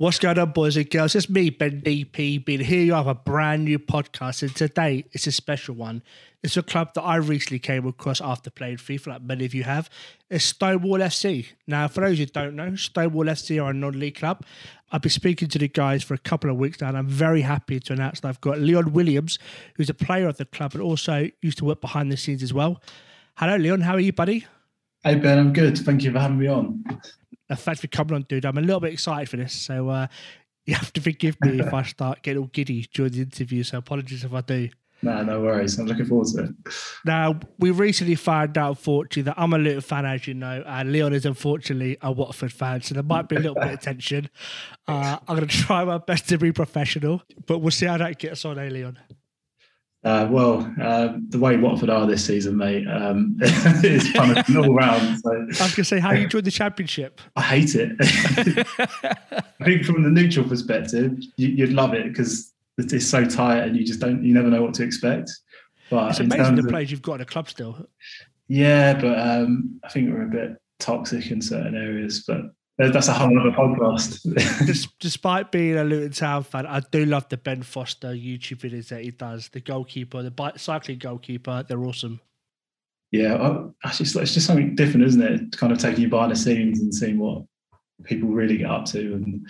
What's going on, boys and girls? It's me, Ben DP, being here. You have a brand new podcast, and today it's a special one. It's a club that I recently came across after playing FIFA, like many of you have. It's Stonewall FC. Now, for those who don't know, Stonewall FC are a non league club. I've been speaking to the guys for a couple of weeks now, and I'm very happy to announce that I've got Leon Williams, who's a player of the club and also used to work behind the scenes as well. Hello, Leon. How are you, buddy? Hey, Ben. I'm good. Thank you for having me on. Thanks for coming on, dude. I'm a little bit excited for this, so uh, you have to forgive me if I start getting all giddy during the interview. So apologies if I do. No, no worries. I'm looking forward to it. Now, we recently found out, unfortunately, that I'm a Luton fan, as you know, and Leon is unfortunately a Watford fan, so there might be a little bit of tension. Uh, I'm going to try my best to be professional, but we'll see how that gets on, eh, Leon? Uh, well, uh, the way Watford are this season, mate, um, is kind of all round. So. I was going to say, how you enjoyed the championship? I hate it. I think from the neutral perspective, you, would love it because it's so tight and you just don't, you never know what to expect. But it's amazing the players you've got in a club still. Yeah, but um, I think we're a bit toxic in certain areas. But that's a whole other podcast. Despite being a Luton Town fan, I do love the Ben Foster YouTube videos that he does. The goalkeeper, the cycling goalkeeper, they're awesome. Yeah, it's just, it's just something different, isn't it? Kind of taking you behind the scenes and seeing what people really get up to. And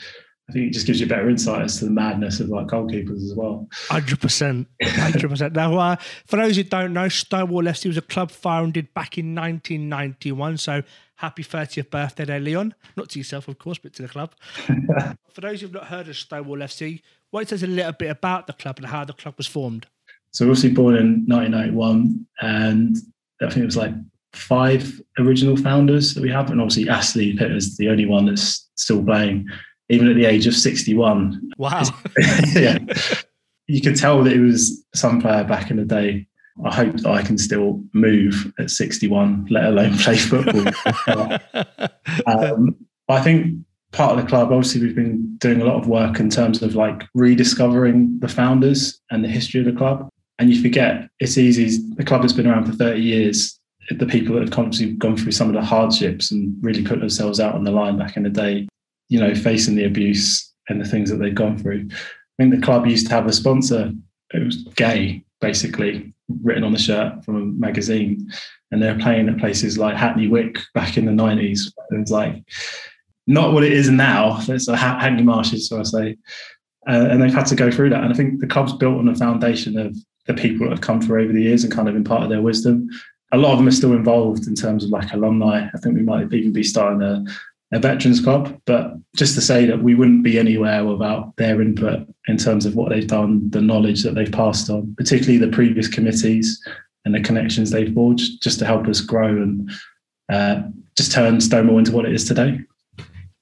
I think it just gives you better insight as to the madness of like goalkeepers as well. Hundred percent, hundred percent. Now, uh, for those who don't know, Stonewall FC was a club founded back in 1991. So happy 30th birthday there, Leon. Not to yourself, of course, but to the club. For those who've not heard of Stonewall FC, what tell us a little bit about the club and how the club was formed? So, obviously born in 1991, and I think it was like five original founders that we have, and obviously Aslie Pitter is the only one that's still playing, even at the age of 61. Wow. yeah. You could tell that it was some player back in the day I hope that I can still move at 61, let alone play football. um, I think part of the club, obviously, we've been doing a lot of work in terms of like rediscovering the founders and the history of the club. And you forget it's easy. The club has been around for 30 years. The people that have constantly gone through some of the hardships and really put themselves out on the line back in the day, you know, facing the abuse and the things that they've gone through. I think the club used to have a sponsor. It was gay, basically, written on the shirt from a magazine, and they're playing at places like Hackney Wick back in the nineties. It's like not what it is now. It's a Hackney Marshes, so I say, uh, and they've had to go through that. And I think the club's built on a foundation of the people that have come through over the years and kind of imparted their wisdom. A lot of them are still involved in terms of like alumni. I think we might even be starting a a veterans club, but just to say that we wouldn't be anywhere without their input in terms of what they've done, the knowledge that they've passed on, particularly the previous committees and the connections they've forged, just to help us grow and uh, just turn Stonewall into what it is today.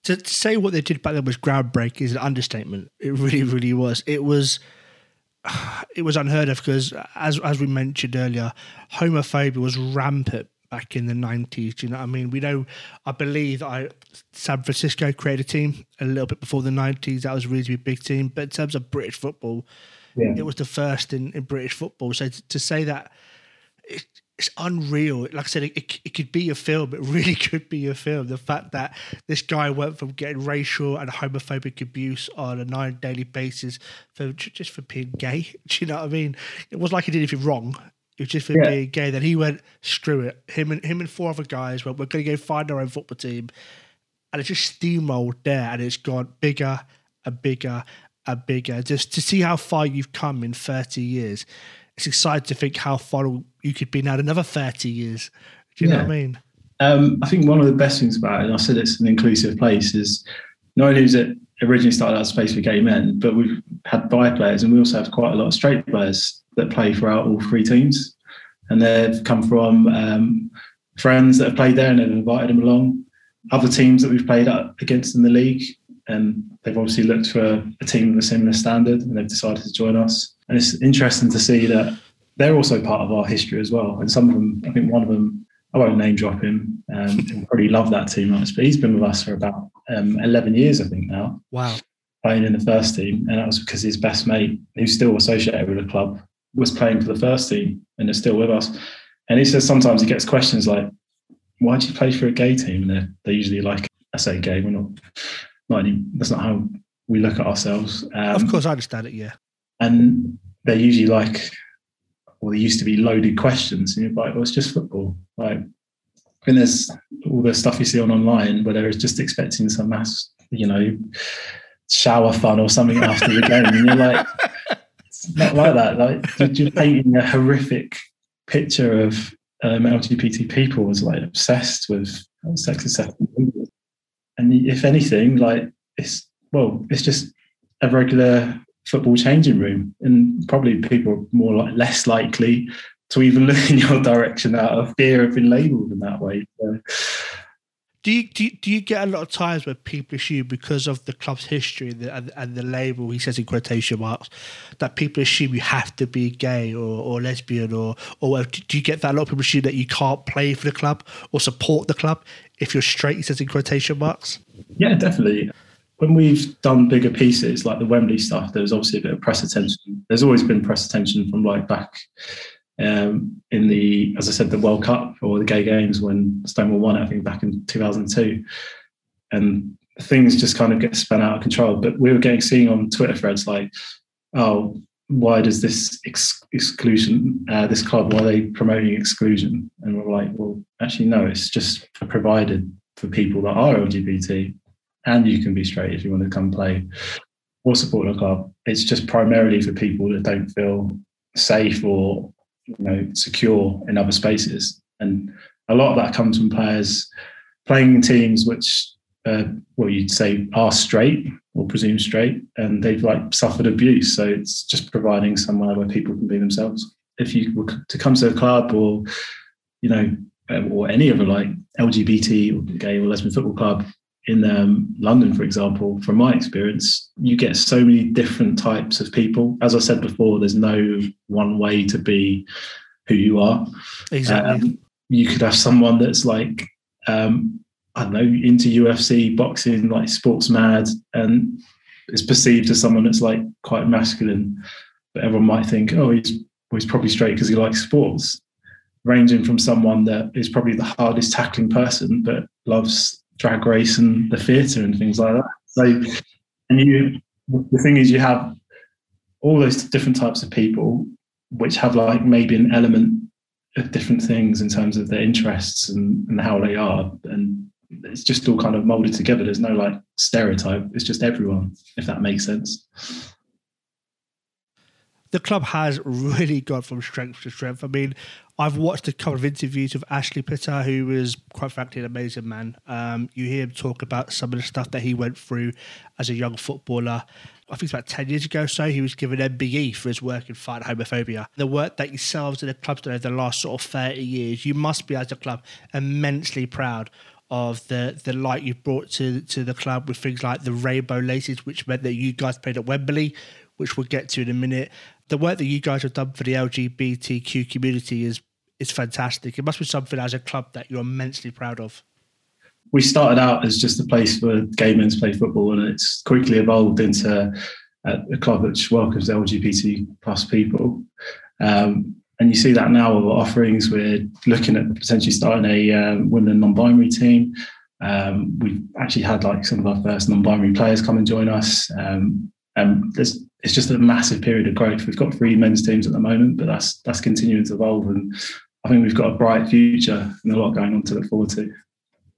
To, say what they did back then was groundbreaking is an understatement. It really, really was. It was it was unheard of because, as as we mentioned earlier, homophobia was rampant back in the 90s. Do you know what I mean? We know, I believe I San Francisco created a team a little bit before the 90s. That was a really big team. But in terms of British football, yeah. it was the first in, in British football. So to, to say that it, it's unreal. Like I said, it, it, it, could be a film. It really could be a film. The fact that this guy went from getting racial and homophobic abuse on a nine daily basis for just for being gay. Do you know what I mean? It was like he did anything wrong. It was just for yeah. being gay. Then he went, screw it. Him and him and four other guys went, we're going to go find our own football team. And it's just steamrolled there and it's gone bigger and bigger and bigger. Just to see how far you've come in 30 years. It's exciting to think how far you could be now in another 30 years. Do you yeah. know what I mean? Um, I think one of the best things about it, and I said it's an inclusive place, is not only is it originally started out as a space for gay men, but we've had bi players and we also have quite a lot of straight players that play throughout all three teams. And they've come from um, friends that have played there and they've invited them along. Other teams that we've played against in the league, and they've obviously looked for a team of a similar standard and they've decided to join us. And it's interesting to see that they're also part of our history as well. And some of them, I think one of them, I won't name drop him, um, probably love that team, much, but he's been with us for about um, 11 years, I think now. Wow. Playing in the first team. And that was because his best mate, who's still associated with the club, was playing for the first team and is still with us. And he says sometimes he gets questions like, "Why do you play for a gay team?" And they're, they're usually like, "I say gay, we're not, not any, that's not how we look at ourselves. Um, of course, I understand it. Yeah, and they're usually like, well, they used to be loaded questions, and you're like, well, it's just football. Like, and there's all the stuff you see on online where they're just expecting some mass, you know, shower fun or something after the game, and you're like, it's not like that. Like, you're painting a horrific picture of um, LGBT people was like obsessed with sex assessment. And if anything, like it's well, it's just a regular football changing room, and probably people are more like less likely to even look in your direction out of fear of being labelled in that way. So, do you, do you, do you get a lot of times where people assume because of the club's history and the, and, and the label he says in quotation marks that people assume you have to be gay or, or lesbian or or do you get that? A lot of people assume that you can't play for the club or support the club if you're straight he says in quotation marks. Yeah definitely. When we've done bigger pieces like the Wembley stuff there was obviously a bit of press attention. There's always been press attention from like back um, in the, as I said, the World Cup or the Gay Games when Stonewall won it, I think back in 2002. And things just kind of get spun out of control. But we were getting seeing on Twitter threads like, oh, why does this ex- exclusion, uh, this club, why are they promoting exclusion? And we're like, well, actually, no, it's just provided for people that are LGBT and you can be straight if you want to come play or support a club. It's just primarily for people that don't feel safe or you know secure in other spaces. And a lot of that comes from players playing in teams which uh, well you'd say are straight or presumed straight and they've like suffered abuse. So it's just providing somewhere where people can be themselves. If you were to come to a club or you know or any other like lgbt or gay or lesbian football club in um, London, for example, from my experience, you get so many different types of people. As I said before, there's no one way to be who you are. Exactly. Um, you could have someone that's like, um, I don't know, into UFC, boxing, like sports mad, and is perceived as someone that's like quite masculine. But everyone might think, oh, he's well, he's probably straight because he likes sports. Ranging from someone that is probably the hardest tackling person, but loves drag race and the theatre and things like that. So, and you, the thing is, you have all those different types of people, which have like maybe an element of different things in terms of their interests and, and how they are, and it's just all kind of molded together. There's no like stereotype. It's just everyone, if that makes sense the club has really gone from strength to strength. I mean, I've watched a couple of interviews with Aslie Pitter, who is quite frankly an amazing man. Um, you hear him talk about some of the stuff that he went through as a young footballer. I think it's about 10 years ago or so, he was given MBE for his work in fighting homophobia. The work that yourselves and the club's done over the last sort of 30 years, you must be, as a club, immensely proud of the the light you've brought to to the club with things like the rainbow laces, which meant that you guys played at Wembley, which we'll get to in a minute. The work that you guys have done for the LGBTQ community is is fantastic. It must be something as a club that you're immensely proud of. We started out as just a place for gay men to play football, and it's quickly evolved into a, club which welcomes LGBT plus people. Um, and you see that now with our offerings. We're looking at potentially starting a um, women non-binary team. Um, we've actually had like some of our first non-binary players come and join us. Um, and it's just a massive period of growth. We've got three men's teams at the moment, but that's that's continuing to evolve, and I think we've got a bright future and a lot going on to look forward to.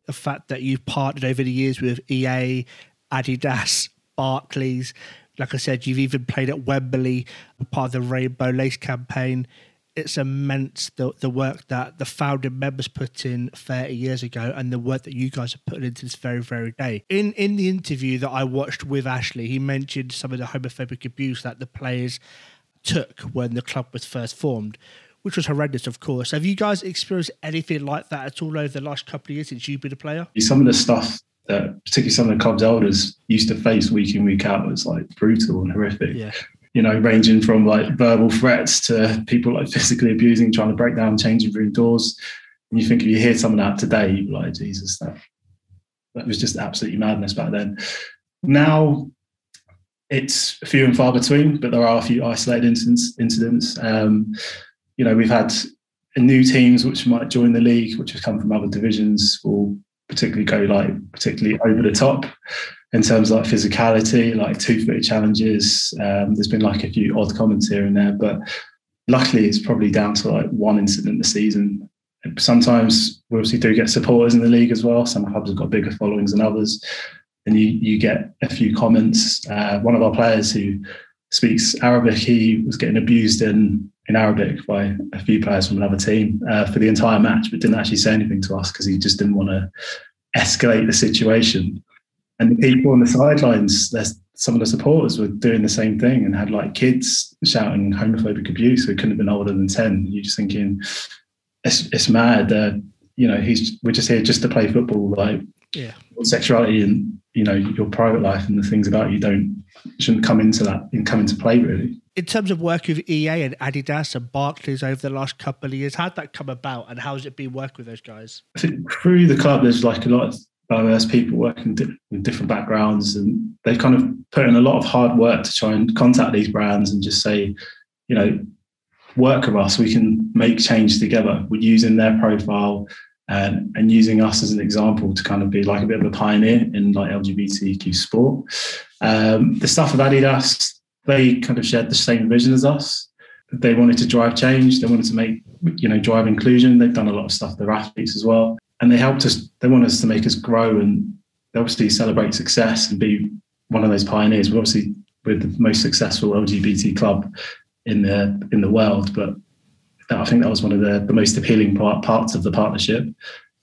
The fact that you've partnered over the years with EA, Adidas, Barclays, like I said, you've even played at Wembley, part of the Rainbow Lace campaign. It's immense the, the work that the founding members put in 30 years ago and the work that you guys have put into this very, very day. In in the interview that I watched with Aslie, he mentioned some of the homophobic abuse that the players took when the club was first formed which was horrendous, of course. Have you guys experienced anything like that at all over the last couple of years since you've been a player? Some of the stuff that, particularly some of the club's elders, used to face week in, week out was like brutal and horrific. Yeah. You know, ranging from like verbal threats to people like physically abusing, trying to break down changing room doors. And you think if you hear some of that today, you're like, Jesus, that that was just absolutely madness back then. Now it's few and far between, but there are a few isolated incidents. incidents. Um, you know, we've had new teams which might join the league, which have come from other divisions, will particularly go like particularly over the top. in terms of like physicality, like two foot challenges. Um, there's been like a few odd comments here and there, but luckily it's probably down to like one incident this season. Sometimes we obviously do get supporters in the league as well. Some clubs have got bigger followings than others, and you you get a few comments. Uh, one of our players who speaks Arabic, he was getting abused in in Arabic by a few players from another team uh, for the entire match, but didn't actually say anything to us because he just didn't want to escalate the situation. And the people on the sidelines, some of the supporters were doing the same thing and had like kids shouting homophobic abuse who couldn't have been older than 10. You're just thinking, it's, it's mad. Uh, you know, he's we're just here just to play football. Like, yeah, sexuality and you know your private life and the things about you don't shouldn't come into that and come into play really. In terms of work with EA and Adidas and Barclays over the last couple of years, how'd that come about and how's it been working with those guys? Through the club, there's like a lot of diverse people working with different backgrounds, and they've kind of put in a lot of hard work to try and contact these brands and just say, you know, work with us. We can make change together. We're using their profile and, and using us as an example to kind of be like a bit of a pioneer in like LGBTQ sport. Um, the stuff with Adidas, they kind of shared the same vision as us. They wanted to drive change. They wanted to make, you know, drive inclusion. They've done a lot of stuff their athletes as well and they helped us. They want us to make us grow and obviously celebrate success and be one of those pioneers. We're obviously we're the most successful LGBT club in the in the world, but I think that was one of the, the most appealing part, parts of the partnership.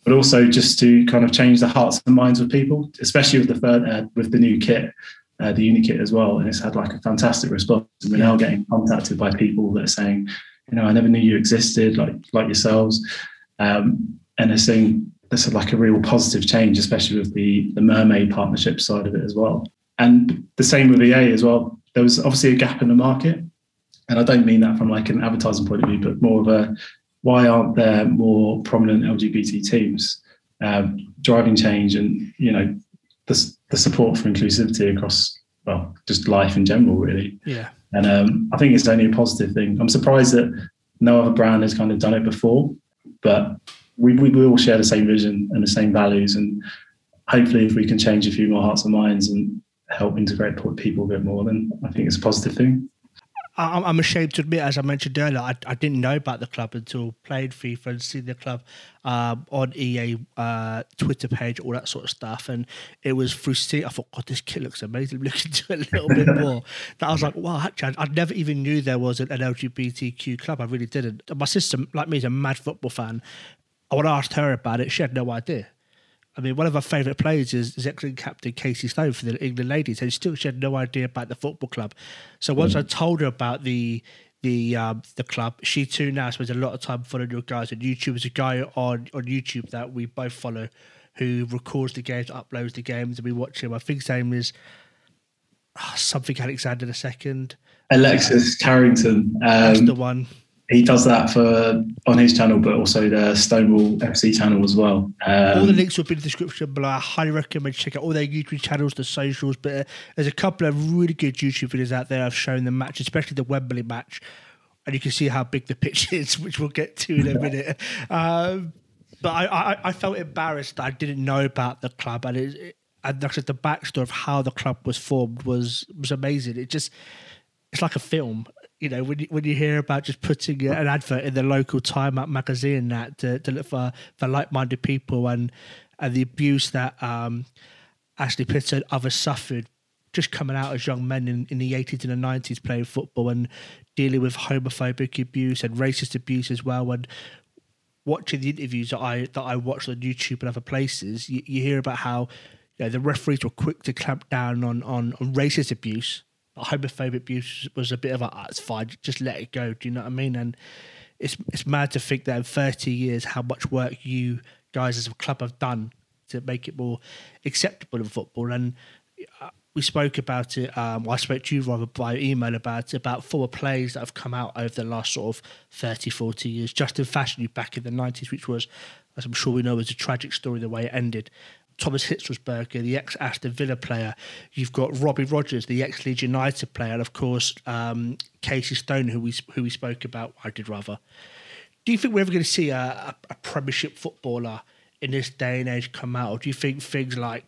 But also just to kind of change the hearts and minds of people, especially with the third, uh, with the new kit, uh, the uni kit as well, and it's had like a fantastic response. And we're now getting contacted by people that are saying, you know, I never knew you existed, like like yourselves. Um, and are seeing this like a real positive change, especially with the the mermaid partnership side of it as well. And the same with EA as well. There was obviously a gap in the market, and I don't mean that from like an advertising point of view, but more of a why aren't there more prominent LGBT teams um, driving change and you know the the support for inclusivity across well just life in general really. Yeah. And um, I think it's only a positive thing. I'm surprised that no other brand has kind of done it before, but we, we, we all share the same vision and the same values. And hopefully, if we can change a few more hearts and minds and help integrate people a bit more, then I think it's a positive thing. I'm ashamed to admit, as I mentioned earlier, I, I didn't know about the club until played FIFA and seen the club um, on EA uh, Twitter page, all that sort of stuff. And it was through seeing, I thought, God, this kit looks amazing. Look into it a little bit more. That I was like, wow, actually, I, I never even knew there was an, an LGBTQ club. I really didn't. My sister, like me, is a mad football fan. I would ask her about it. She had no idea. I mean, one of our favourite players is, is ex captain Casey Stoney for the England ladies, and still she had no idea about the football club. So once mm. I told her about the the um, the club, she too now spends a lot of time following your guys on YouTube. There's a guy on on YouTube that we both follow who records the games, uploads the games, and we watch him. I think his name is oh, something Alexander the second. Alexis Carrington. Um, That's the one he does that for on his channel, but also the Stonewall FC channel as well. Um, all the links will be in the description below. I highly recommend check out all their YouTube channels, the socials. But uh, there's a couple of really good YouTube videos out there. I've shown the match, especially the Wembley match, and you can see how big the pitch is, which we'll get to in a minute. Um, but I, I, I, felt embarrassed that I didn't know about the club, and it, it and actually the backstory of how the club was formed was was amazing. It just it's like a film you know, when you, when you hear about just putting an advert in the local Time Out magazine that to, to look for, for like minded people and and the abuse that um, Aslie Pitter and others suffered just coming out as young men in, in the 80s and the 90s playing football and dealing with homophobic abuse and racist abuse as well. And watching the interviews that I that I watched on YouTube and other places, you, you hear about how you know, the referees were quick to clamp down on, on, on racist abuse homophobic abuse was a bit of a oh, it's fine, just let it go. Do you know what I mean? And it's it's mad to think that in 30 years, how much work you guys as a club have done to make it more acceptable in football. And uh, we spoke about it. Um, I spoke to you rather by email about about four plays that have come out over the last sort of 30, 40 years. Justin Fashanu back in the 90s, which was, as I'm sure we know, was a tragic story the way it ended. Thomas Hitzlsperger, the ex Aston Villa player. You've got Robbie Rogers, the ex Leeds United player, and of course um, Casey Stoney, who we who we spoke about. I did rather. Do you think we're ever going to see a, a, a Premiership footballer in this day and age come out, or do you think things like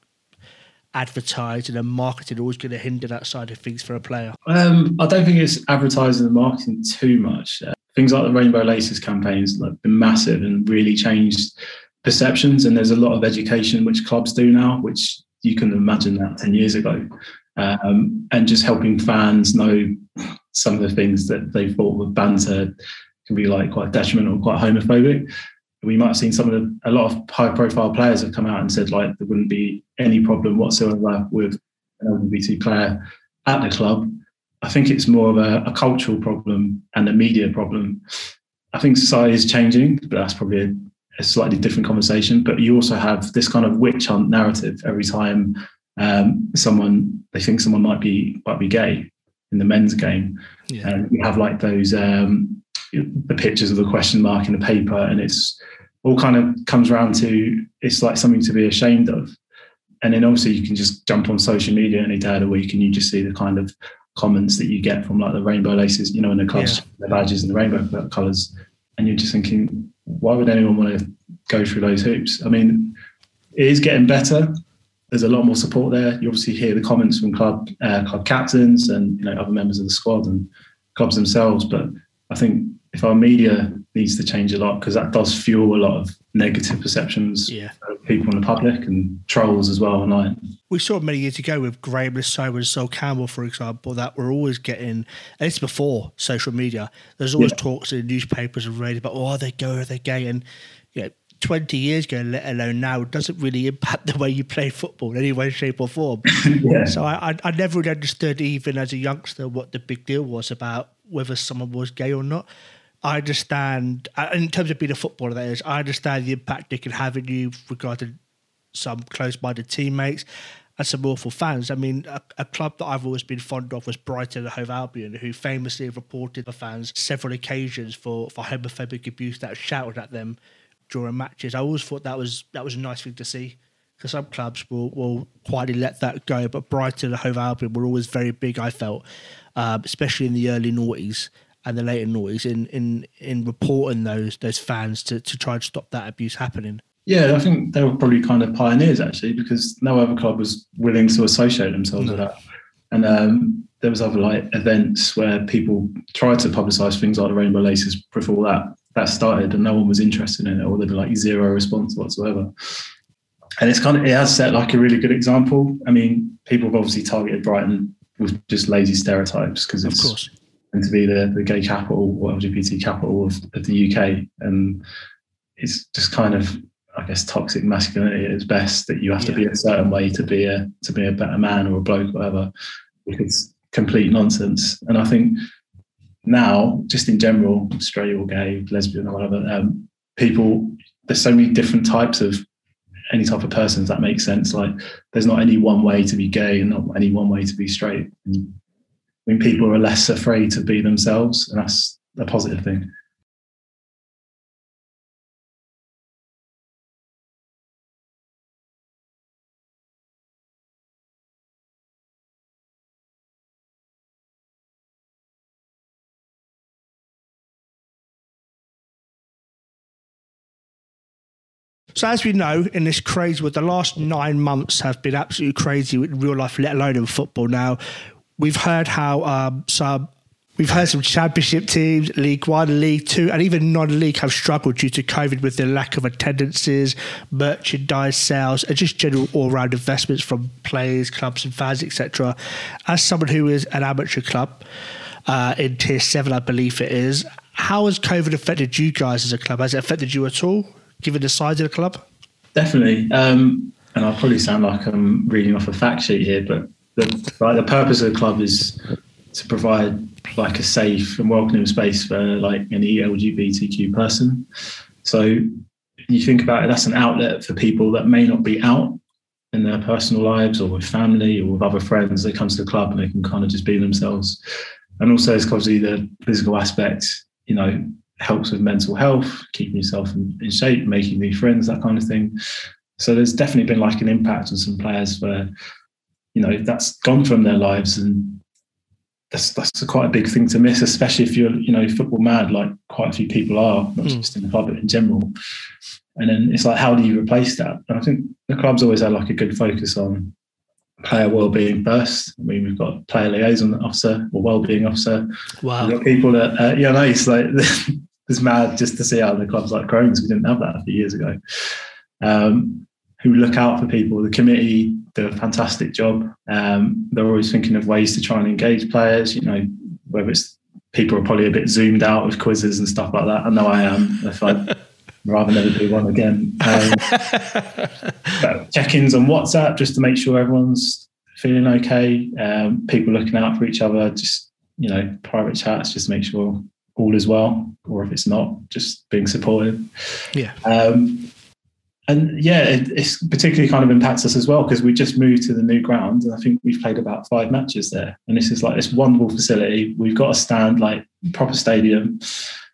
advertising and marketing are always going to hinder that side of things for a player? Um, I don't think it's advertising and marketing too much. Uh, things like the Rainbow Laces campaigns have been massive and really changed perceptions. And there's a lot of education which clubs do now, which you can imagine that 10 years ago. Um, and just helping fans know some of the things that they thought were banter can be like quite detrimental, quite homophobic. We might have seen some of the, a lot of high profile players have come out and said like there wouldn't be any problem whatsoever with an LGBT player at the club. I think it's more of a, a cultural problem and a media problem. I think society is changing, but that's probably a, a, slightly different conversation. But you also have this kind of witch hunt narrative every time um, someone they think someone might be might be gay in the men's game, yeah. and you have like those um, the pictures of the question mark in the paper, and it's all kind of comes around to it's like something to be ashamed of. And then obviously you can just jump on social media any day of the week and you just see the kind of comments that you get from like the rainbow laces, you know, in the clubs, yeah. the badges and the rainbow colours. And you're just thinking, why would anyone want to go through those hoops? I mean, it is getting better there's a lot more support there. You obviously hear the comments from club uh, club captains and you know other members of the squad and clubs themselves. But I think if our media needs to change a lot because that does fuel a lot of negative perceptions yeah. of people in the public and trolls as well online. We saw many years ago with Graeme Le Saux and Sol Campbell, for example, that we're always getting, and it's before social media, there's always yeah. talks in newspapers and radio about, oh, are they gay, are they gay? And you know, 20 years ago, let alone now, doesn't really impact the way you play football in any way, shape, or form. yeah. So I, I, I, never really understood, even as a youngster, what the big deal was about whether someone was gay or not. I understand, uh, in terms of being a footballer, that is, I understand the impact it can have on you regarding some close minded teammates and some awful fans. I mean, a, a, club that I've always been fond of was Brighton and Hove Albion, who famously reported the fans several occasions for, for homophobic abuse that was shouted at them during matches. I always thought that was that was a nice thing to see because some clubs will, will quietly let that go, but Brighton and Hove Albion were always very big. I felt, um, especially in the early noughties and the later noise in in in reporting those those fans to to try and stop that abuse happening. Yeah, I think they were probably kind of pioneers actually, because no other club was willing to associate themselves no. with that. And um, there was other like events where people tried to publicise things like the Rainbow Laces before that, that started and no one was interested in it or there'd be like zero response whatsoever and it's kind of it has set like a really good example i mean people have obviously targeted brighton with just lazy stereotypes because it's going to be the, the gay capital or lgbt capital of, of the uk and it's just kind of I guess toxic masculinity at its best that you have yeah. to be a certain way to be a to be a better man or a bloke, whatever. It's complete nonsense. And I think now, just in general, straight or gay, lesbian or whatever, um, people, there's so many different types of any type of persons that makes sense. Like there's not any one way to be gay and not any one way to be straight. And Mean, people are less afraid to be themselves, and that's a positive thing. So, as we know, in this crazy, with the last nine months have been absolutely crazy in real life, let alone in football. Now, we've heard how um, some We've heard some championship teams, League One, League Two, and even non-league have struggled due to COVID with the lack of attendances, merchandise sales, and just general all-round investments from players, clubs, and fans, etc. As someone who is an amateur club uh, in Tier Seven, I believe it is, how has COVID affected you guys as a club? Has it affected you at all? given the size of the club? Definitely. Um, and I'll probably sound like I'm reading off a fact sheet here, but the, like, the purpose of the club is to provide like a safe and welcoming space for like any LGBTQ person. So you think about it, that's an outlet for people that may not be out in their personal lives or with family or with other friends. They come to the club and they can kind of just be themselves. And also, it's obviously the physical aspect. You know, helps with mental health, keeping yourself in, in, shape, making new friends, that kind of thing. So there's definitely been like an impact on some players where, you know, that's gone from their lives and that's that's a quite a big thing to miss, especially if you're, you know, football mad, like quite a few people are, not mm. just in the club, but in general. And then it's like, how do you replace that? And I think the club's always had like a good focus on player well-being first. I mean, we've got player liaison officer or well-being officer. Wow. We've got people that, uh, yeah, no, it's like it's mad just to see how the club's like growing because we didn't have that a few years ago. Um, who look out for people. The committee do a fantastic job. Um, they're always thinking of ways to try and engage players. You know, whether it's people are probably a bit zoomed out with quizzes and stuff like that. I know I am. If I rather never do one again. Um, check-ins on WhatsApp just to make sure everyone's feeling okay. Um, people looking out for each other. Just you know, private chats just to make sure all is well, or if it's not, just being supportive. Yeah. Um, and yeah, it, it's particularly kind of impacts us as well because we just moved to the new ground, and I think we've played about five matches there. And this is like this wonderful facility. We've got a stand, like proper stadium,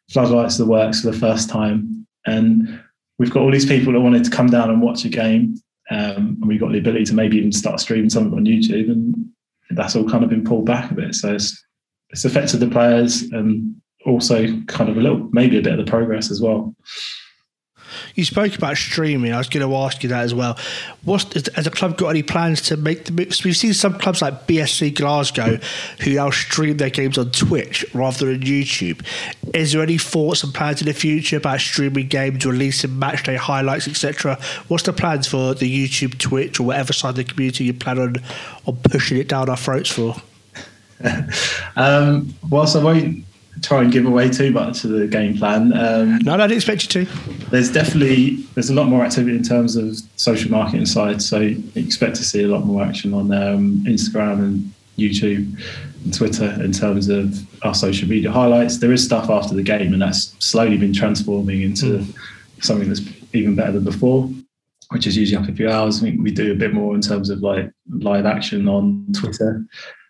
floodlights, the works for the first time, and we've got all these people that wanted to come down and watch a game, um, and we've got the ability to maybe even start streaming something on YouTube, and that's all kind of been pulled back a bit. So it's it's affected the players and also kind of a little maybe a bit of the progress as well. You spoke about streaming. I was going to ask you that as well. What's has the club got any plans to make the move? We've seen some clubs like BSC Glasgow who now stream their games on Twitch rather than YouTube. Is there any thoughts and plans in the future about streaming games, releasing matchday highlights, etc.? What's the plans for the YouTube, Twitch, or whatever side of the community you plan on on pushing it down our throats for? um, whilst I won't try and give away too much of the game plan. Um, no, I didn't expect you to. There's definitely there's a lot more activity in terms of social marketing side, so expect to see a lot more action on um, Instagram and YouTube and Twitter in terms of our social media highlights. There is stuff after the game, and that's slowly been transforming into mm. something that's even better than before. Which is usually up a few hours. I think we do a bit more in terms of like live action on Twitter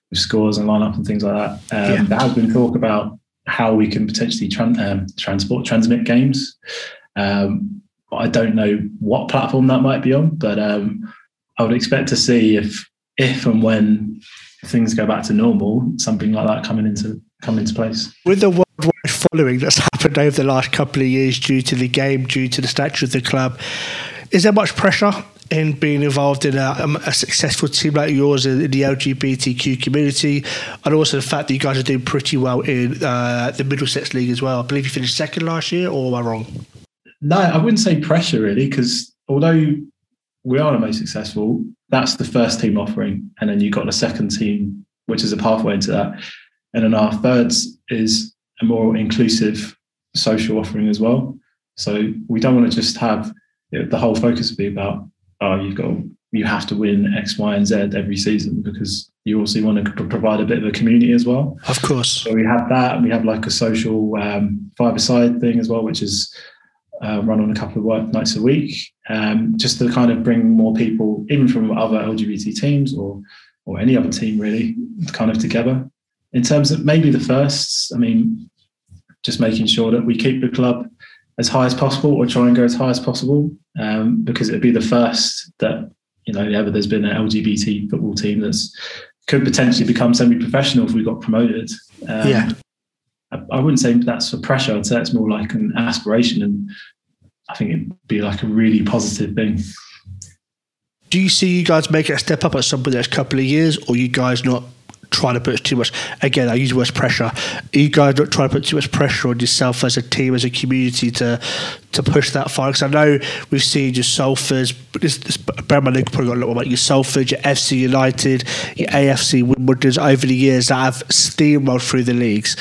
with scores and lineup and things like that. Um, yeah. There has been talk about how we can potentially tran- um, transport transmit games. Um, I don't know what platform that might be on, but um, I would expect to see if if and when things go back to normal, something like that coming into come into place. With the worldwide following that's happened over the last couple of years due to the game, due to the stature of the club, is there much pressure in being involved in a, um, a, successful team like yours in, the LGBTQ community, and also the fact that you guys are doing pretty well in uh, the Middlesex League as well. I believe you finished second last year, or am I wrong? No, I wouldn't say pressure really, because although we are the most successful, that's the first team offering, and then you've got the second team, which is a pathway into that, and then our thirds is a more inclusive social offering as well. So we don't want to just have the whole focus be about oh, you've got you have to win X, Y, and Z every season because you also want to provide a bit of a community as well. Of course. So we have that, we have like a social um, five-a-side thing as well, which is uh, run on a couple of work nights a week, um, just to kind of bring more people, even from other LGBT teams or or any other team, really, kind of together. In terms of maybe the firsts, I mean, just making sure that we keep the club as high as possible or try and go as high as possible um, because it'd be the first that you know ever there's been an LGBT football team that's could potentially become semi-professional if we got promoted. Um, yeah, I, I, wouldn't say that's for pressure. I'd say it's more like an aspiration, and I think it'd be like a really positive thing. Do you see you guys making a step up at some point the next couple of years, or you guys not trying to put too much. Again, I use the word pressure. You guys don't try to put too much pressure on yourself as a team, as a community to to push that far. Because I know we've seen your Salford, this, this League probably got a lot about your Salford, your FC United, your AFC Wimbledon's over the years that have steamrolled through the leagues.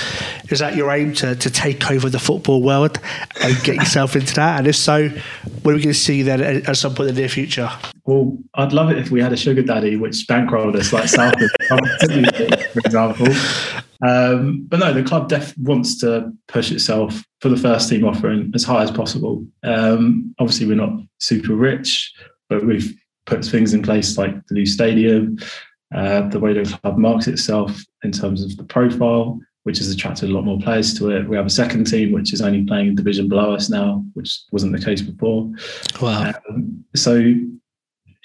Is that your aim to, to take over the football world and get yourself into that? And if so, what are we going to see then at some point in the near future? Well, I'd love it if we had a sugar daddy which bankrolled us like Salford, for example. Um, but no, the club def wants to push itself for the first team offering as high as possible. Um, obviously, we're not super rich, but we've put things in place like the new stadium, uh, the way the club markets itself in terms of the profile, which has attracted a lot more players to it. We have a second team which is only playing in division below us now, which wasn't the case before. Wow! Um, so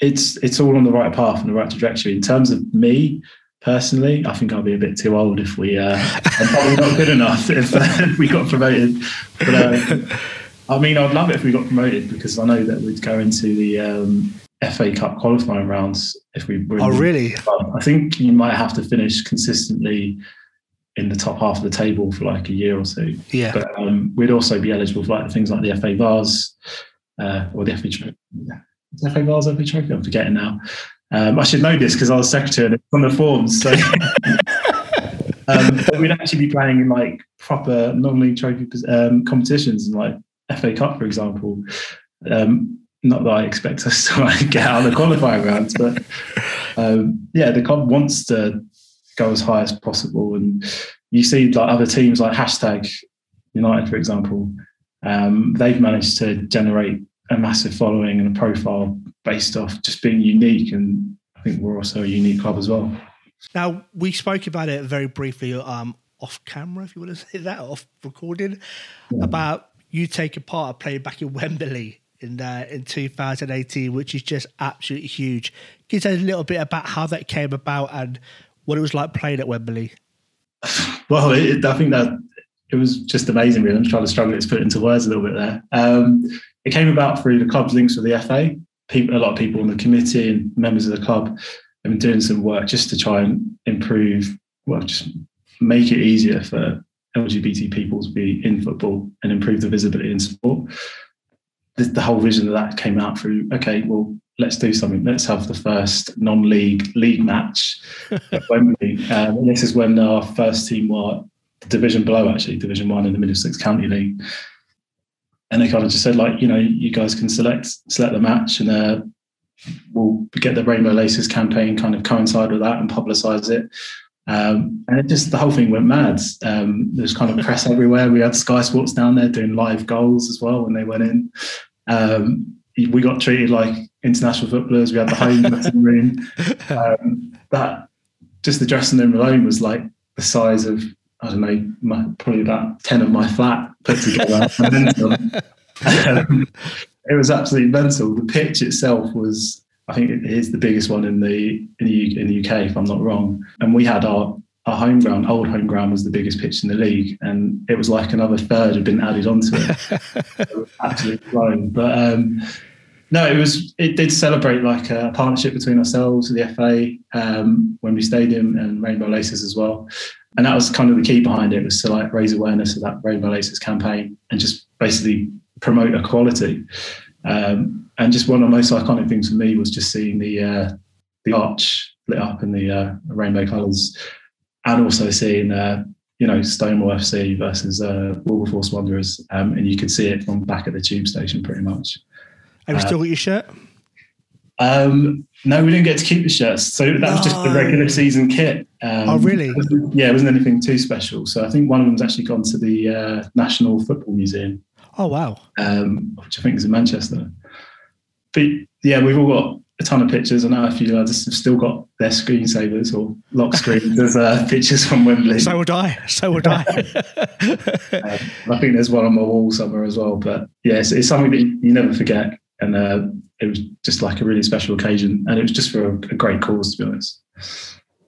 it's it's all on the right path and the right trajectory. In terms of me, personally. I think I'll be a bit too old if we uh, I'm probably not good enough if, uh, if we got promoted. But uh, I mean, I'd love it if we got promoted because I know that we'd go into the um, FA Cup qualifying rounds if we were. Oh, really? I think you might have to finish consistently in the top half of the table for like a year or two. Yeah. But um, we'd also be eligible for like things like the FA Vase uh, or the FA FA Vase, FA Trophy. I'm forgetting now. Um, I should know this because I was secretary and it's on the forms. So. um, but we'd actually be playing in like proper non-league trophy um, competitions, and like FA Cup, for example. Um, not that I expect us to like, get out of the qualifying rounds, but um, yeah, the club wants to go as high as possible. And you see like other teams like hashtag United, for example, um, they've managed to generate a massive following and a profile based off just being unique. And I think we're also a unique club as well. Now we spoke about it very briefly um, off camera, if you want to say that, off recording, yeah. about you taking part of playing back in Wembley in uh, in 2018, which is just absolutely huge. Can you tell us a little bit about how that came about and what it was like playing at Wembley? Well, it, I think that it was just amazing. Really, I'm trying to struggle to put it into words a little bit there. Um, it came about through the club's links with the FA. People, a lot of people on the committee and members of the club have been doing some work just to try and improve, well, just make it easier for LGBT people to be in football and improve the visibility in sport the, the whole vision of that came out through okay well let's do something. Let's have the first non-league league match at Wembley. Um, this is when our first team were division below actually division one in the Middlesex County League and they kind of just said like you know you guys can select select the match and uh, we'll get the Rainbow Laces campaign kind of coincide with that and publicise it um, and it just the whole thing went mad. Um, there's kind of press everywhere. We had Sky Sports down there doing live goals as well when they went in. Um, we got treated like international footballers. We had the home dressing room. Um, that just the dressing room alone was like the size of I don't know, my, probably about ten of my flat put together. um, it was absolutely mental. The pitch itself was, I think, it is the biggest one in the in the, in the UK, if I'm not wrong. And we had our our home ground, old home ground, was the biggest pitch in the league, and it was like another third had been added onto it. absolutely blown. But um, no, it was. It did celebrate like a partnership between ourselves, the FA, um, Wembley Stadium, and Rainbow Laces as well. And that was kind of the key behind it was to like raise awareness of that Rainbow Laces campaign and just basically promote equality. Um, and just one of the most iconic things for me was just seeing the uh, the arch lit up in the uh, rainbow colours and also seeing uh, you know Stonewall FC versus uh, Wilberforce Wanderers, um, and you could see it from back at the tube station pretty much. Have you still got your shirt? Um, no, we didn't get to keep the shirts, so that no. was just the regular season kit. Um, oh, really? Yeah, it wasn't anything too special. So I think one of them's actually gone to the uh, National Football Museum. Oh wow! Um, which I think is in Manchester. But yeah, we've all got a ton of pictures. I know a few lads have still got their screensavers or lock screens of uh, pictures from Wembley. So would I. So would I. um, I think there's one on my wall somewhere as well. But yes, yeah, it's, it's, something that you never forget. And uh, it was just like a really special occasion. And it was just for a, a great cause, to be honest.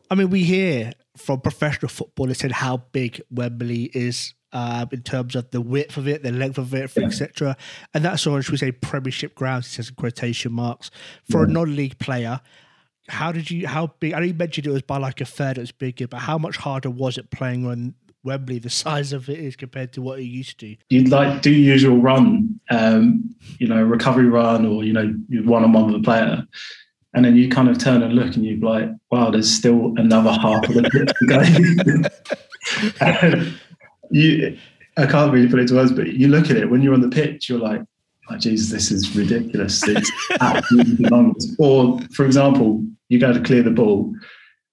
I mean, we hear from professional footballers saying how big Wembley is uh, in terms of the width of it, the length of it, yeah. etc. And that's on, should we say, Premiership grounds, it says in quotation marks. For yeah. a non league player, how did you, how big, I know you mentioned it was by like a third, it was bigger, but how much harder was it playing on Wembley, the size of it is compared to what it used to? You'd like do usual run, um, you know, recovery run or, you know, one on one with a player. And then you kind of turn and look and you're like, wow, there's still another half of the pitch to go. you, I can't really put it to words, but you look at it when you're on the pitch, you're like, oh, Jesus, this is ridiculous. It's absolutely humongous. Or, for example, you go to clear the ball,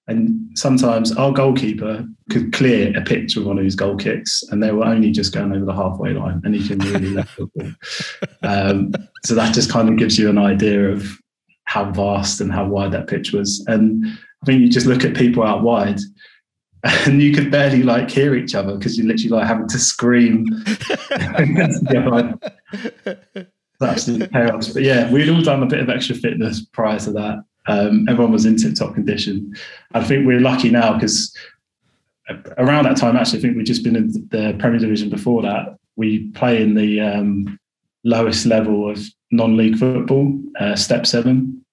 and sometimes our goalkeeper could clear a pitch with one of his goal kicks, and they were only just going over the halfway line, and he can really let the ball. Um, so that just kind of gives you an idea of how vast and how wide that pitch was. And I think you just look at people out wide, and you could barely like hear each other because you're literally like having to scream. absolutely chaos. But yeah, we'd all done a bit of extra fitness prior to that. Um, everyone was in tip top condition. I think we're lucky now because around that time, actually, I think we'd just been in the Premier Division before that. We play in the um, lowest level of non league football, uh, step seven.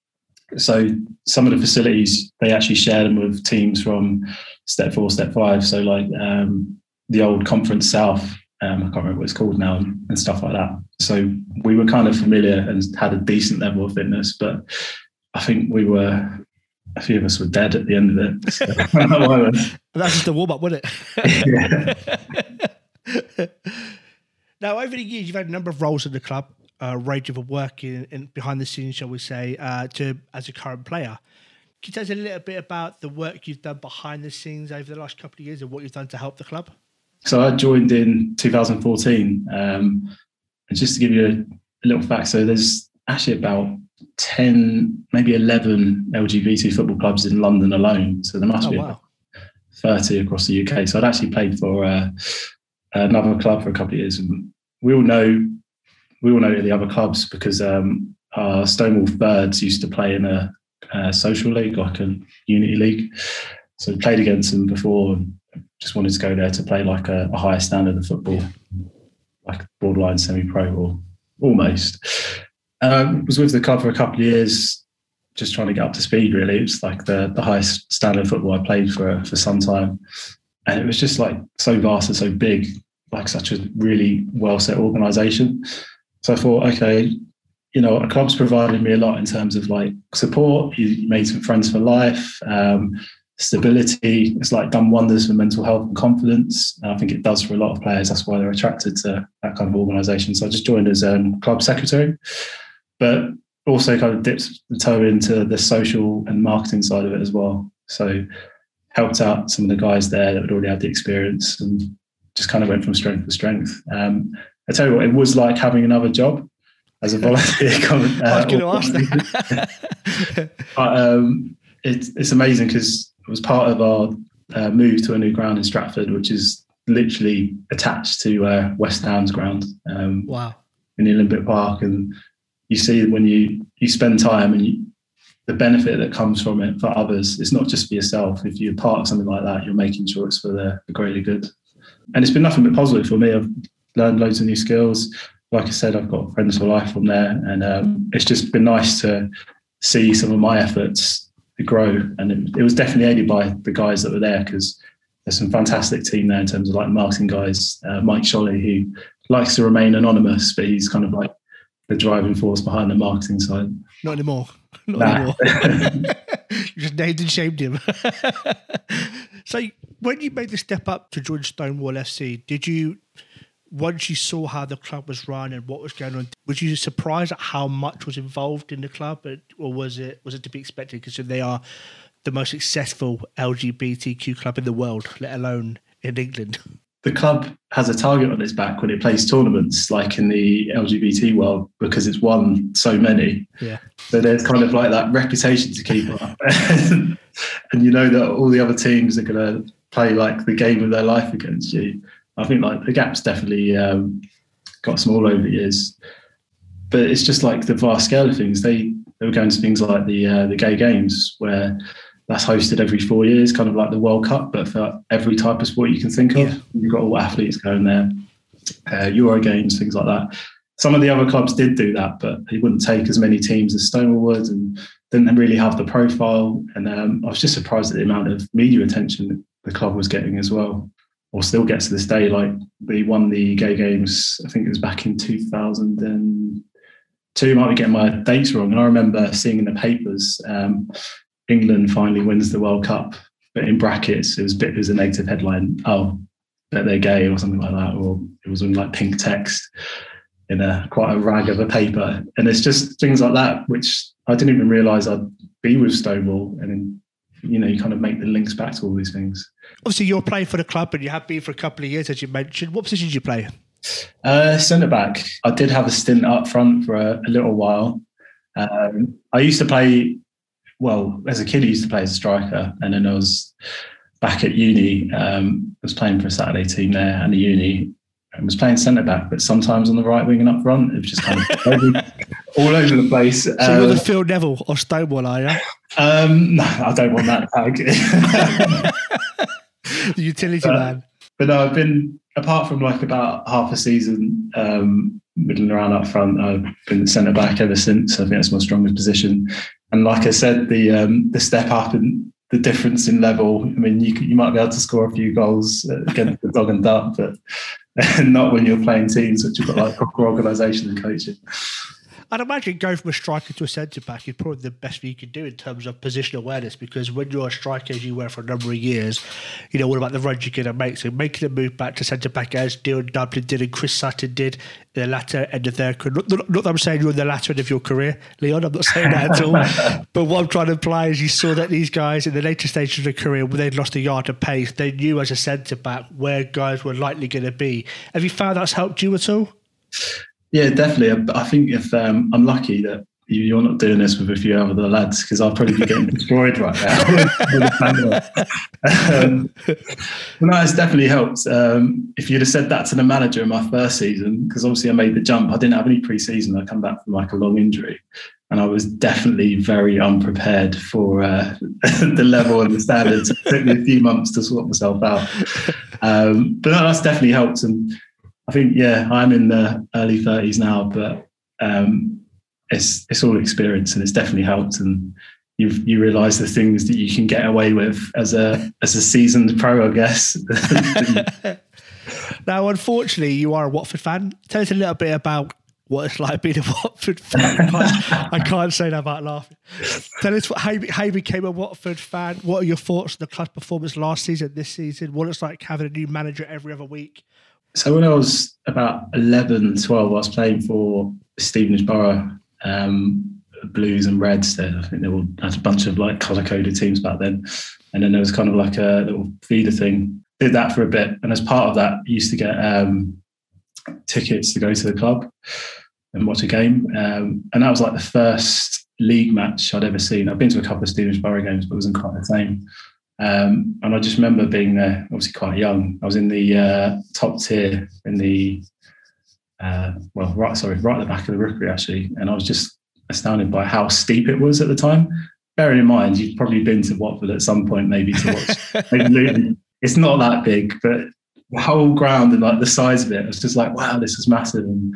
So some of the facilities they actually share them with teams from step four, step five. So like um, the old Conference South, um, I can't remember what it's called now, and stuff like that. So we were kind of familiar and had a decent level of fitness, but I think we were a few of us were dead at the end of it. So, That's just a warm up, wasn't it? now, over the years, you've had a number of roles in the club, uh, ranging from working in, behind the scenes, shall we say, uh, to as a current player. Can you tell us a little bit about the work you've done behind the scenes over the last couple of years and what you've done to help the club? So I joined in 2014. Um, and just to give you a, a little fact, so there's actually about 10, maybe 11 LGBT football clubs in London alone. So there must oh, be wow. 30 across the UK. So I'd actually played for uh, another club for a couple of years. And we all know we all know the other clubs because um, our Stonewall Birds used to play in a, a, social league, like a unity league. So we played against them before and just wanted to go there to play like a, a higher standard of football, like borderline semi-pro or almost. Um, was with the club for a couple of years, just trying to get up to speed. Really, it's like the the highest standard of football I played for for some time, and it was just like so vast and so big, like such a really well set organisation. So I thought, okay, you know, a club's provided me a lot in terms of like support. You made some friends for life. Um, stability. It's like done wonders for mental health and confidence. And I think it does for a lot of players. That's why they're attracted to that kind of organisation. So I just joined as um, club secretary but also kind of dips the toe into the social and marketing side of it as well. So helped out some of the guys there that had already had the experience and just kind of went from strength to strength. Um, I tell you what, it was like having another job as a volunteer. uh, I was going to ask that. but, um, it, it's amazing because it was part of our uh, move to a new ground in Stratford, which is literally attached to uh, West Ham's ground. Um, wow. In the Olympic Park, and you see when you you spend time and you, the benefit that comes from it for others. It's not just for yourself. If you're part of something like that, you're making sure it's for the, the greater good. And it's been nothing but positive for me. I've learned loads of new skills. Like I said, I've got friends for life from there, and um, it's just been nice to see some of my efforts grow. And it, it was definitely aided by the guys that were there because there's some fantastic team there in terms of like marketing guys. Uh, Mike Sholly, who likes to remain anonymous, but he's kind of like the driving force behind the marketing side. Not anymore. Not nah. anymore. you just named and shamed him. so when you made the step up to join Stonewall FC, did you once you saw how the club was run and what was going on, was you surprised at how much was involved in the club, or was it was it to be expected because they are the most successful LGBTQ club in the world, let alone in England? The club has a target on its back when it plays tournaments, like in the LGBT world, because it's won so many. Yeah. So there's kind of like that reputation to keep up, and you know that all the other teams are going to play like the game of their life against you. I think like the gap's definitely um, got small over the years, but it's just like the vast scale of things. They they were going to things like the uh, the gay games where that's hosted every four years, kind of like the World Cup, but for every type of sport you can think of. Yeah. You've got all athletes going there, uh, Euro games, things like that. Some of the other clubs did do that, but they wouldn't take as many teams as Stonewall would and didn't really have the profile. And um, I was just surprised at the amount of media attention the club was getting as well, or still gets to this day. Like we won the gay games, I think it was back in 2002. Might be getting my dates wrong. And I remember seeing in the papers um, England finally wins the World Cup, but in brackets it was a bit it was a negative headline. Oh, that they're gay or something like that, or it was in like pink text in a quite a rag of a paper. And it's just things like that which I didn't even realise I'd be with Stonewall. And then, you know, you kind of make the links back to all these things. Obviously, you're playing for the club and you have been for a couple of years, as you mentioned. What position did you play? Uh, centre back. I did have a stint up front for a, a little while. Um, I used to play well, as a kid, I used to play as a striker, and then I was back at uni. Um, I was playing for a Saturday team there, and the uni I was playing centre back, but sometimes on the right wing and up front. It was just kind of all over the place. So um, you're the um, Phil Neville or Stonewall, are you? Um, no, I don't want that tag. the utility man. But no, I've been apart from like about half a season um, middling around up front. I've been centre back ever since. I think that's my strongest position. And like I said, the um, the step up and the difference in level. I mean, you you might be able to score a few goals against the dog and duck, but not when you're playing teams which have got like proper organisation and coaching. I'd imagine going from a striker to a centre back is probably the best thing you can do in terms of position awareness because when you're a striker, as you were for a number of years, you know, all about the runs you're going to make. So making a move back to centre back as Dion Dublin did and Chris Sutton did in the latter end of their career. Not, not, not, that I'm saying you're in the latter end of your career, Leon, I'm not saying that at all. but what I'm trying to imply is you saw that these guys in the later stages of their career, when they'd lost a yard of pace, they knew as a centre back where guys were likely going to be. Have you found that's helped you at all? Yeah, definitely. I think if um, I'm lucky that you're not doing this with a few other lads because I'll probably be getting destroyed right now. um, no, it's definitely helped. Um, if you'd have said that to the manager in my first season, because obviously I made the jump, I didn't have any pre-season. I come back from like a long injury, and I was definitely very unprepared for uh, the level and the standards. It took me a few months to sort myself out, um, but no, that's definitely helped and I think yeah, I'm in the early 30s now, but um, it's it's all experience and it's definitely helped. And you you realise the things that you can get away with as a as a seasoned pro, I guess. now, unfortunately, you are a Watford fan. Tell us a little bit about what it's like being a Watford fan. I can't, say that about laughing. Tell us how, you, how you became a Watford fan. What are your thoughts on the club performance last season, this season? What it's like having a new manager every other week? So when I was about 11, 12, I was playing for Stevenage Borough um, Blues and Reds. There, I think they all had a bunch of like color coded teams back then, and then there was kind of like a little feeder thing. Did that for a bit, and as part of that, I used to get um, tickets to go to the club and watch a game, um, and that was like the first league match I'd ever seen. I've been to a couple of Stevenage Borough games, but it wasn't quite the same. Um, and I just remember being there, obviously quite young. I was in the uh, top tier in the, uh, well, right, sorry, right at the back of the rookery actually. And I was just astounded by how steep it was at the time. Bearing in mind, you've probably been to Watford at some point, maybe to watch maybe Luton. It's not that big, but the whole ground and like the size of it, it was just like, wow, this is massive. And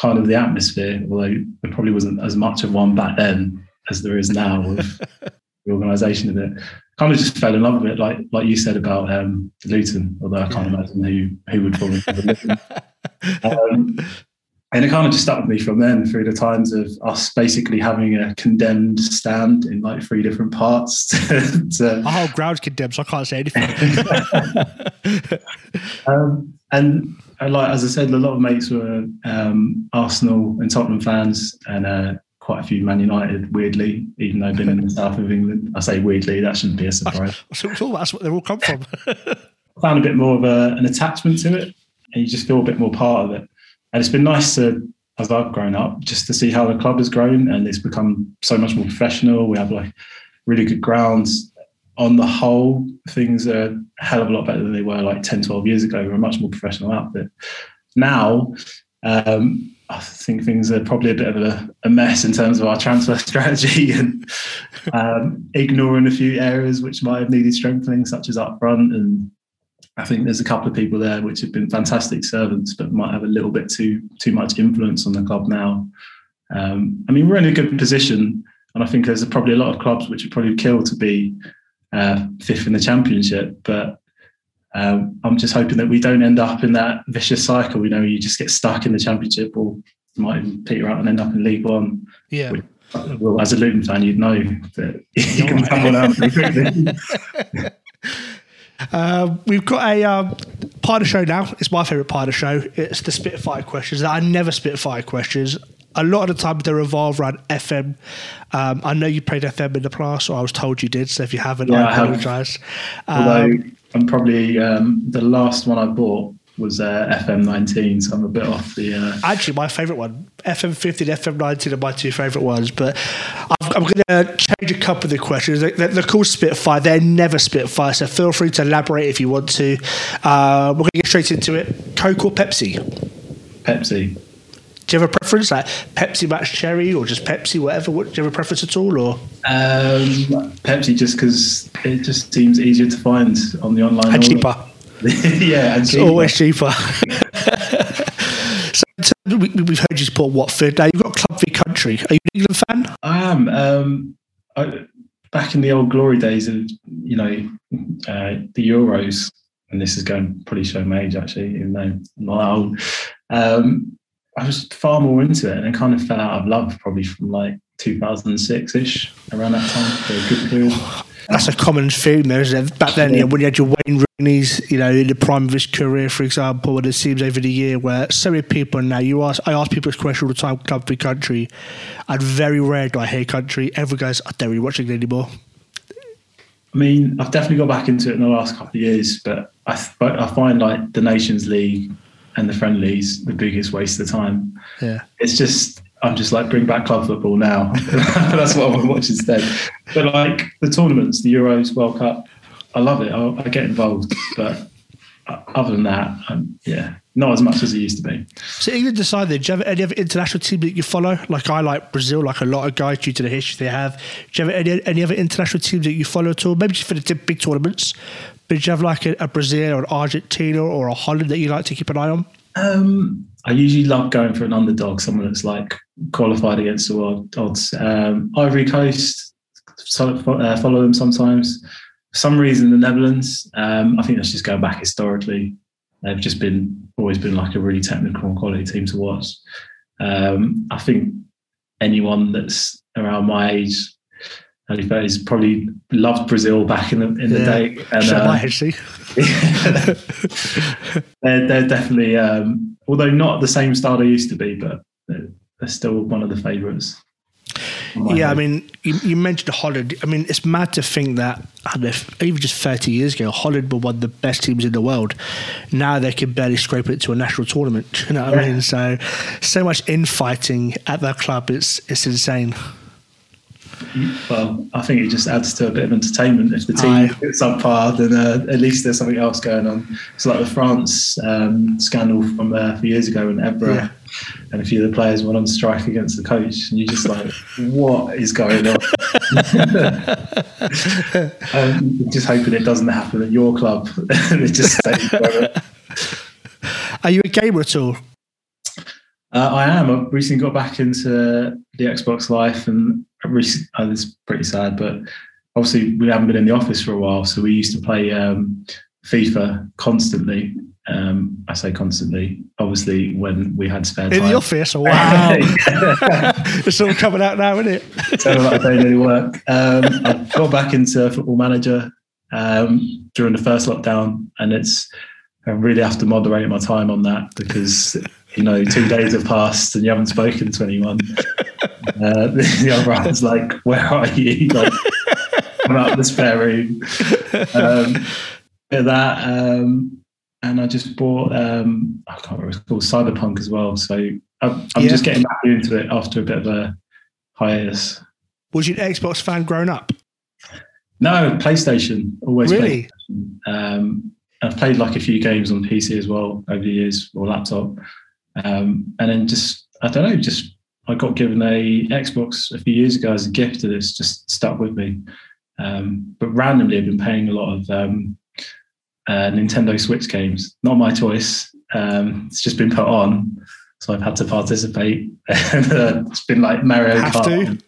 kind of the atmosphere, although there probably wasn't as much of one back then as there is now with the organisation of it kind of just fell in love with it, like like you said about um, Luton. Although I can't yeah. imagine who who would fall in love Luton. Um, and it kind of just stuck with me from then through the times of us basically having a condemned stand in like three different parts. to, to, Our whole ground's condemned, so I can't say anything. um, and, and, like as I said, a lot of mates were um, Arsenal and Tottenham fans, and uh, quite a few Man United, weirdly, even though I've been in the south of England. I say weirdly, that shouldn't be a surprise. That's, that's what they've all come from. I found a bit more of a, an attachment to it, and you just feel a bit more part of it. And it's been nice to, as I've grown up, just to see how the club has grown and it's become so much more professional. We have like really good grounds. On the whole, things are a hell of a lot better than they were like 10, 12 years ago. We're a much more professional outfit. Now, um, I think things are probably a bit of a, a mess in terms of our transfer strategy and um, ignoring a few areas which might have needed strengthening, such as up front. And I think there's a couple of people there which have been fantastic servants, but might have a little bit too too much influence on the club now. Um, I mean, we're in a good position, and I think there's probably a lot of clubs which would probably kill to be uh, fifth in the championship, but um, I'm just hoping that we don't end up in that vicious cycle. You know, you just get stuck in the championship, or you might even peter out and end up in League One. Yeah. Which, well, as a Luton fan, you'd know that you can tumble down Uh, we've got a um, part of the show now. It's my favourite part of the show. It's the Spitfire questions. I never Spitfire questions. A lot of the time they revolve around FM. Um, I know you played FM in the past, or I was told you did. So if you haven't, yeah, I apologise. Um, I'm probably um, the last one I bought was uh, FM19, so I'm a bit off the. Uh... Actually, my favourite one, FM15 and FM19 are my two favourite ones. But I'm, I'm going to change a couple of the questions. They're, they're, called Spitfire. They're never Spitfire, so feel free to elaborate if you want to. Uh, we're going to get straight into it. Coke or Pepsi? Pepsi. Do you have a preference, like Pepsi Max Cherry or just Pepsi, whatever? What, do you have a preference at all, or um, Pepsi? Just because it just seems easier to find on the online and cheaper. yeah, and it's cheaper. always cheaper. so we, have heard you support Watford. Now you've got Club v Country. Are you an England fan? I am. Um, I, back in the old glory days of you know uh, the Euros, and this is going probably show my age actually, even though I'm not old. Um, I was far more into it, and then kind of fell out of love probably from like 2006 ish around that time for a good period. That's a common theme there, isn't it? Back then, yeah. when you had your Wayne Rooney's, you know, in the prime of his career, for example, and it seems over the year where so many people now, you ask, I ask people this question all the time, club for country, and very rare do I hear country. Everyone goes, I don't really watch it anymore. I mean, I've definitely got back into it in the last couple of years, but I, I find like the Nations League and the friendlies the biggest waste of time. Yeah, it's just I'm just like bring back club football now. That's what I want to watch instead. But like the tournaments, the Euros, World Cup, I love it. I, I get involved, but other than that, I'm, yeah, not as much as it used to be. So England decided, do you have any other international team that you follow? Like I like Brazil, like a lot of guys due to the history they have. Do you have any, any other international teams that you follow at all? Maybe just for the big tournaments. But do you have like a, a Brazil or an Argentina or a Holland that you like to keep an eye on? Um, I usually love going for an underdog, someone that's like qualified against the odds. Um, Ivory Coast, uh, follow them sometimes. For some reason, the Netherlands, um, I think that's just going back historically. They've just been always been like a really technical and quality team to watch. Um, I think anyone that's around my age, thirties, probably loved Brazil back in the in the yeah. day. And, so uh, actually. they're, they're definitely, um, although not the same style they used to be, but they're, they're still one of the favourites. Yeah, I mean, you, you, mentioned Holland. I mean, it's mad to think that even just 30 years ago, Holland were one of the best teams in the world. Now they can barely scrape it to a national tournament. You know what yeah. I mean? So, so much infighting at that club. It's it's insane. Well, I think it just adds to a bit of entertainment. If the team Aye. gets up par, then uh, at least there's something else going on. It's like the France um, scandal from uh, a few years ago when Evra yeah. and a few of the players went on strike against the coach, and you're just like, what is going on? um, just hoping it doesn't happen at your club. it just Are you a gamer at all? Uh, I am. I've recently got back into the Xbox Life, and oh, it's pretty sad, but obviously we haven't been in the office for a while, so we used to play um, FIFA constantly. Um, I say constantly, obviously when we had spare time. In the office, wow! it's all coming out now, isn't it? Like I don't really work. Um, I got back into Football Manager um, during the first lockdown, and it's I really have to moderate my time on that because you know two days have passed and you haven't spoken to anyone. Uh, the other one's like, "Where are you?" Like, I'm out the spare room. Um, that, um, and I just bought um, I can't remember it's called Cyberpunk as well. So I'm, I'm yeah. just getting back into it after a bit of a hiatus. Was you an Xbox fan growing up? No, PlayStation. Always really. PlayStation. Um, I've played like a few games on PC as well over the years or laptop. Um, and then just, I don't know, just I got given a Xbox a few years ago as a gift and it's just stuck with me. Um, but randomly, I've been playing a lot of um, uh, Nintendo Switch games. Not my choice. Um, it's just been put on, so I've had to participate. and, uh, it's been like Mario Have Kart.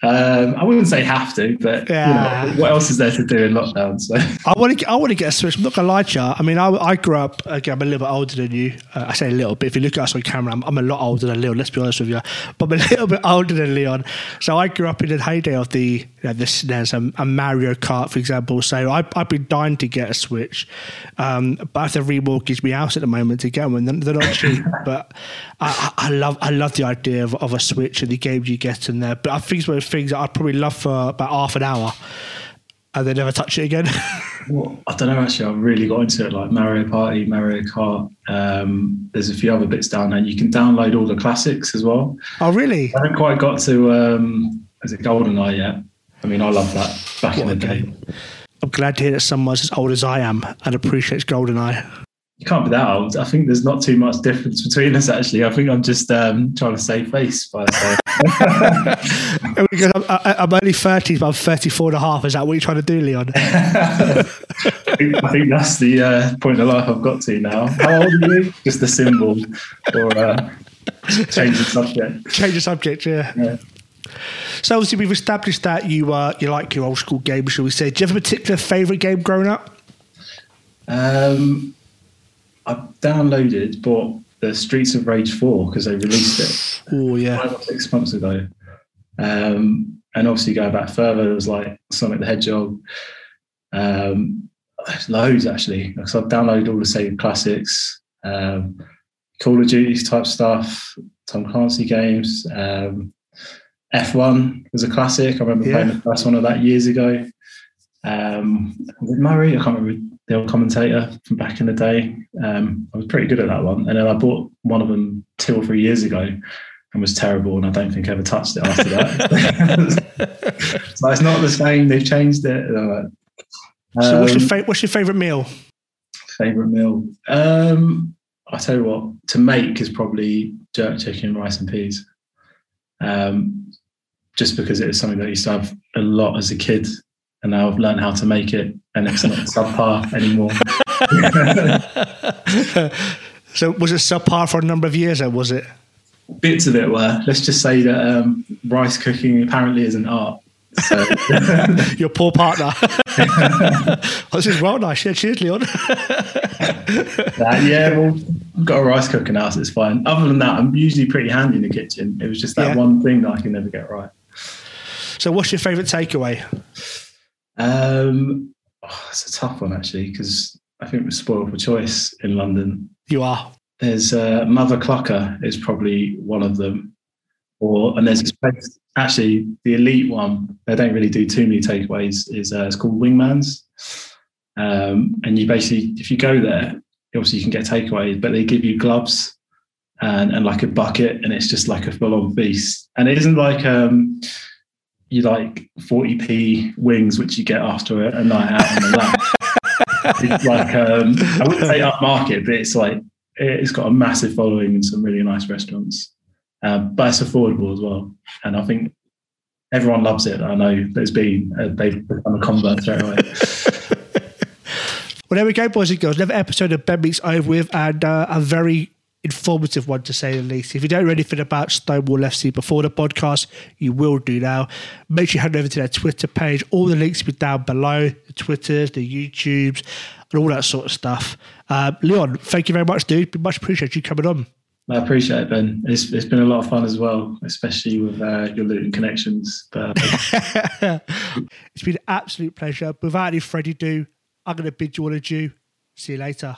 Um, I wouldn't say have to, but yeah. you know, what else is there to do in lockdown? So I want to, I want to get a switch. I'm not gonna lie to you. I mean, I, I grew up. Again, I'm a little bit older than you. Uh, I say a little bit. If you look at us on camera, I'm, I'm, a lot older than Leon. Let's be honest with you. But I'm a little bit older than Leon. So I grew up in the heyday of the you know, the SNES and, and, Mario Kart, for example. So I, I've been dying to get a Switch, um, but I have to remortgage my house at the moment to get one. They're, they're not cheap, but I, I, love I love the idea of, of a Switch and the games you get in there. But I think it's one of the things that I'd probably love for about half an hour and then never touch it again. well, I don't know. Actually, I really got into it, like Mario Party, Mario Kart. Um, there's a few other bits down there. You can download all the classics as well. Oh, really? I haven't quite got to. Um, is it GoldenEye yet? I mean, I love that back what in the day. I'm glad to hear that someone's as old as I am and appreciates GoldenEye you can't be that old. I think there's not too much difference between us, actually. I think I'm just um, trying to save face by because I'm, I'm, only 30, but I'm 34 and a half. Is that what you're trying to do, Leon? I, think, I, think, that's the uh, point of life I've got to now. How old are you? Just the symbol or uh, change the subject. Change the subject, yeah. yeah. So obviously we've established that you uh, you like your old school games, shall we say? Do you have a particular favourite game growing up? Um, I downloaded, bought the Streets of Rage 4 because they released it Oh yeah, five or six months ago. Um, and obviously going back further, there was like Sonic the Hedgehog. Um, loads actually. Because I've downloaded all the Sega classics, um, Call of Duty type stuff, Tom Clancy games. Um, F1 was a classic. I remember Yeah. playing the first one of that years ago. Um, with Murray, I can't remember the old commentator from back in the day. Um, I was pretty good at that one. And then I bought one of them two or three years ago and was terrible. And I don't think I ever touched it after that. so it's not the same. They've changed it. And So what's your um, fa- what's your favourite meal? favorite meal? Um, I tell you what, to make is probably jerk chicken, rice and peas. Um, just because it was something that I used to have a lot as a kid, and now I've learned how to make it, and it's not subpar anymore. so was it subpar for a number of years, or was it? Bits of it were. Let's just say that um, rice cooking apparently is an art. So, Your poor partner. this is well nice. Yeah, cheers, Leon. uh, yeah, well, I've got a rice cooker now, so it's fine. Other than that, I'm usually pretty handy in the kitchen. It was just that Yeah. one thing that I can never get right. so what's your favourite takeaway? Um, it's a tough one actually because I think we're spoiled for choice in London. You are. There's uh, Mother Clucker is probably one of them, or and there's actually the elite one. They don't really do too many takeaways. Is uh, it's called Wingman's, um, and you basically if you go there, obviously you can get takeaways, but they give you gloves and and like a bucket, and it's just like a full on feast. And it isn't like um, you like 40p wings, which you get after a, a night out on the lap. it's like um, I wouldn't say upmarket, but it's like it's got a massive following in some really nice restaurants, um, but it's affordable as well. And I think everyone loves it. I know there's been uh, they've become a convert straight away. Well, there we go, boys and girls. Another episode of Ben Meets over with, and uh, a very informative one to say the least. If you don't know anything about Stonewall FC before the podcast, you will do now. Make sure you head over to their Twitter page. All the links will be down below the Twitters, the YouTubes, and all that sort of stuff. Uh, Leon, thank you very much, dude. We much appreciate you coming on. I appreciate it, Ben. It's, it's been a lot of fun as well, especially with uh, your Luton connections. But it's been an absolute pleasure. Without any further ado, I'm going to bid you all adieu. See you later.